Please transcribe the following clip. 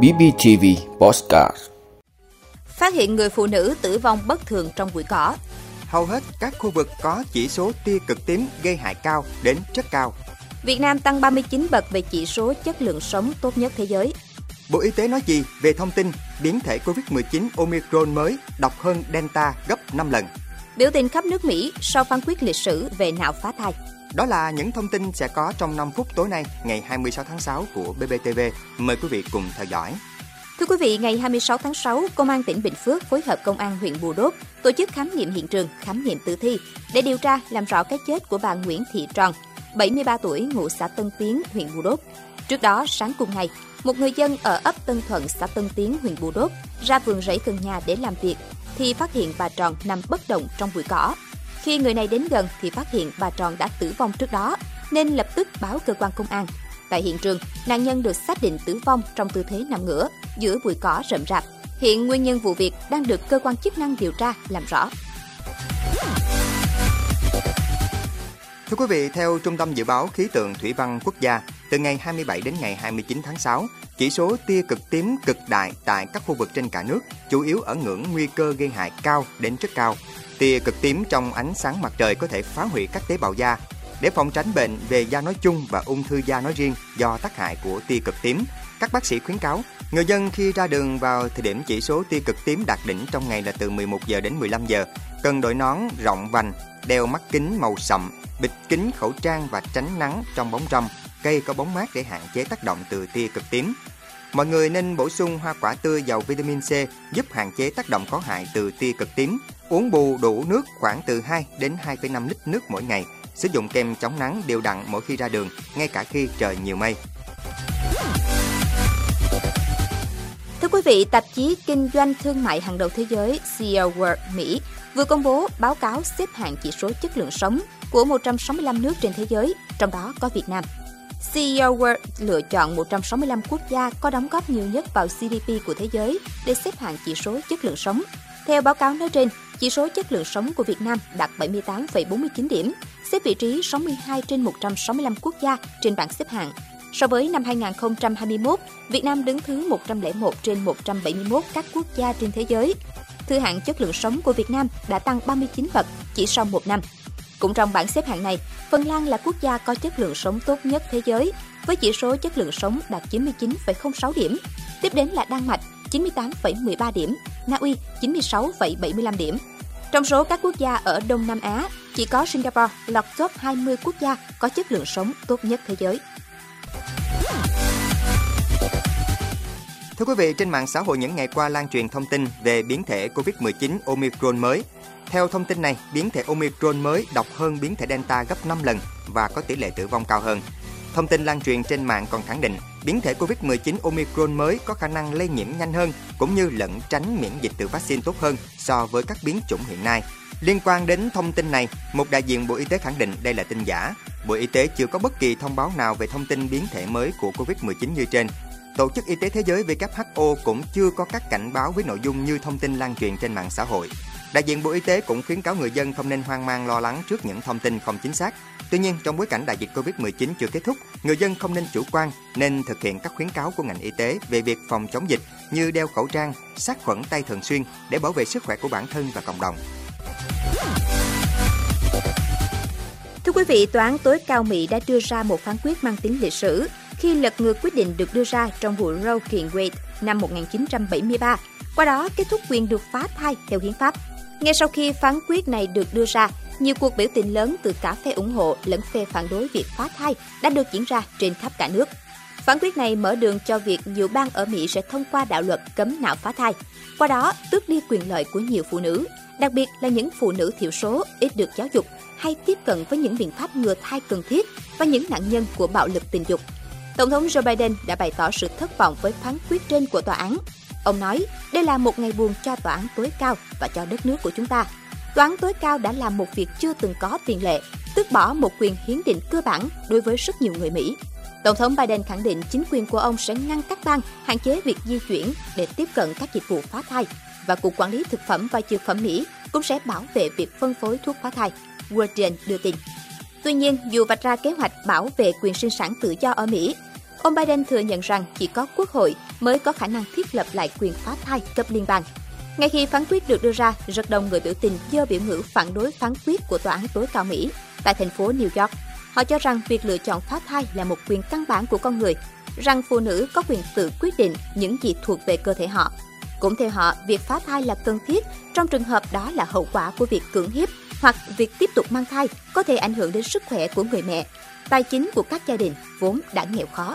BBTV Postcard Phát hiện người phụ nữ tử vong bất thường trong bụi cỏ. Hầu hết các khu vực có chỉ số tia cực tím gây hại cao đến rất cao. Việt Nam tăng 39 bậc về chỉ số chất lượng sống tốt nhất thế giới. Bộ Y tế nói gì về thông tin biến thể COVID-19 Omicron mới độc hơn Delta gấp 5 lần? Biểu tình khắp nước Mỹ sau phán quyết lịch sử về nạo phá thai. Đó là những thông tin sẽ có trong 5 phút tối nay, ngày 26 tháng 6 của BBTV. Mời quý vị cùng theo dõi. Thưa quý vị, ngày 26 tháng 6, Công an tỉnh Bình Phước phối hợp Công an huyện Bù Đốp tổ chức khám nghiệm hiện trường, khám nghiệm tử thi để điều tra làm rõ cái chết của bà Nguyễn Thị Tròn, 73 tuổi, ngụ xã Tân Tiến, huyện Bù Đốp. Trước đó, sáng cùng ngày, một người dân ở ấp Tân Thuận, xã Tân Tiến, huyện Bù Đốp ra vườn rẫy gần nhà để làm việc thì phát hiện bà Tròn nằm bất động trong bụi cỏ. Khi người này đến gần thì phát hiện bà Tròn đã tử vong trước đó, nên lập tức báo cơ quan công an. Tại hiện trường, nạn nhân được xác định tử vong trong tư thế nằm ngửa giữa bụi cỏ rậm rạp. Hiện nguyên nhân vụ việc đang được cơ quan chức năng điều tra làm rõ. Thưa quý vị, theo Trung tâm Dự báo Khí tượng Thủy văn Quốc gia, từ ngày 27 đến ngày 29 tháng 6, chỉ số tia cực tím cực đại tại các khu vực trên cả nước chủ yếu ở ngưỡng nguy cơ gây hại cao đến rất cao. Tia cực tím trong ánh sáng mặt trời có thể phá hủy các tế bào da. Để phòng tránh bệnh về da nói chung và ung thư da nói riêng do tác hại của tia cực tím, các bác sĩ khuyến cáo người dân khi ra đường vào thời điểm chỉ số tia cực tím đạt đỉnh trong ngày là từ 11 giờ đến 15 giờ, cần đội nón rộng vành, đeo mắt kính màu sậm, bịt kính khẩu trang và tránh nắng trong bóng râm, cây có bóng mát để hạn chế tác động từ tia cực tím. Mọi người nên bổ sung hoa quả tươi giàu vitamin C giúp hạn chế tác động có hại từ tia cực tím. Uống bù đủ nước khoảng từ 2 đến 2,5 lít nước mỗi ngày. Sử dụng kem chống nắng đều đặn mỗi khi ra đường, ngay cả khi trời nhiều mây. Thưa quý vị, tạp chí Kinh doanh Thương mại hàng đầu thế giới CEO World Mỹ vừa công bố báo cáo xếp hạng chỉ số chất lượng sống của 165 nước trên thế giới, trong đó có Việt Nam. CEO World lựa chọn 165 quốc gia có đóng góp nhiều nhất vào GDP của thế giới để xếp hạng chỉ số chất lượng sống. Theo báo cáo nói trên, chỉ số chất lượng sống của Việt Nam đạt 78,49 điểm, xếp vị trí 62 trên 165 quốc gia trên bảng xếp hạng. So với năm 2021, Việt Nam đứng thứ 101 trên 171 các quốc gia trên thế giới. Thứ hạng chất lượng sống của Việt Nam đã tăng 39 bậc chỉ sau một năm. Cũng trong bảng xếp hạng này, Phần Lan là quốc gia có chất lượng sống tốt nhất thế giới, với chỉ số chất lượng sống đạt 99,06 điểm. Tiếp đến là Đan Mạch 98,13 điểm, Na Uy 96,75 điểm. Trong số các quốc gia ở Đông Nam Á, chỉ có Singapore lọt top 20 quốc gia có chất lượng sống tốt nhất thế giới. Thưa quý vị, trên mạng xã hội những ngày qua lan truyền thông tin về biến thể COVID-19 Omicron mới. Theo thông tin này, biến thể Omicron mới độc hơn biến thể Delta gấp 5 lần và có tỷ lệ tử vong cao hơn. Thông tin lan truyền trên mạng còn khẳng định biến thể COVID-19 Omicron mới có khả năng lây nhiễm nhanh hơn cũng như lẫn tránh miễn dịch từ vaccine tốt hơn so với các biến chủng hiện nay. Liên quan đến thông tin này, một đại diện Bộ Y tế khẳng định đây là tin giả. Bộ Y tế chưa có bất kỳ thông báo nào về thông tin biến thể mới của COVID-19 như trên. Tổ chức Y tế Thế giới WHO cũng chưa có các cảnh báo với nội dung như thông tin lan truyền trên mạng xã hội. Đại diện Bộ Y tế cũng khuyến cáo người dân không nên hoang mang lo lắng trước những thông tin không chính xác. Tuy nhiên, trong bối cảnh đại dịch Covid-19 chưa kết thúc, người dân không nên chủ quan, nên thực hiện các khuyến cáo của ngành y tế về việc phòng chống dịch như đeo khẩu trang, sát khuẩn tay thường xuyên để bảo vệ sức khỏe của bản thân và cộng đồng. Thưa quý vị, Tòa án tối cao Mỹ đã đưa ra một phán quyết mang tính lịch sử khi lật ngược quyết định được đưa ra trong vụ Roe kiện Wade năm 1973, qua đó kết thúc quyền được phá thai theo hiến pháp. Ngay sau khi phán quyết này được đưa ra, nhiều cuộc biểu tình lớn từ cả phe ủng hộ lẫn phe phản đối việc phá thai đã được diễn ra trên khắp cả nước. Phán quyết này mở đường cho việc nhiều bang ở Mỹ sẽ thông qua đạo luật cấm nạo phá thai, qua đó tước đi quyền lợi của nhiều phụ nữ, đặc biệt là những phụ nữ thiểu số ít được giáo dục hay tiếp cận với những biện pháp ngừa thai cần thiết và những nạn nhân của bạo lực tình dục. Tổng thống Joe Biden đã bày tỏ sự thất vọng với phán quyết trên của tòa án. Ông nói, đây là một ngày buồn cho tòa án tối cao và cho đất nước của chúng ta. Tòa án tối cao đã làm một việc chưa từng có tiền lệ, tước bỏ một quyền hiến định cơ bản đối với rất nhiều người Mỹ. Tổng thống Biden khẳng định chính quyền của ông sẽ ngăn các bang hạn chế việc di chuyển để tiếp cận các dịch vụ phá thai và Cục Quản lý Thực phẩm và Dược phẩm Mỹ cũng sẽ bảo vệ việc phân phối thuốc phá thai, Guardian đưa tin. Tuy nhiên, dù vạch ra kế hoạch bảo vệ quyền sinh sản tự do ở Mỹ, Ông Biden thừa nhận rằng chỉ có quốc hội mới có khả năng thiết lập lại quyền phá thai cấp liên bang. Ngay khi phán quyết được đưa ra, rất đông người biểu tình do biểu ngữ phản đối phán quyết của Tòa án tối cao Mỹ tại thành phố New York. Họ cho rằng việc lựa chọn phá thai là một quyền căn bản của con người, rằng phụ nữ có quyền tự quyết định những gì thuộc về cơ thể họ. Cũng theo họ, việc phá thai là cần thiết trong trường hợp đó là hậu quả của việc cưỡng hiếp hoặc việc tiếp tục mang thai có thể ảnh hưởng đến sức khỏe của người mẹ, tài chính của các gia đình vốn đã nghèo khó.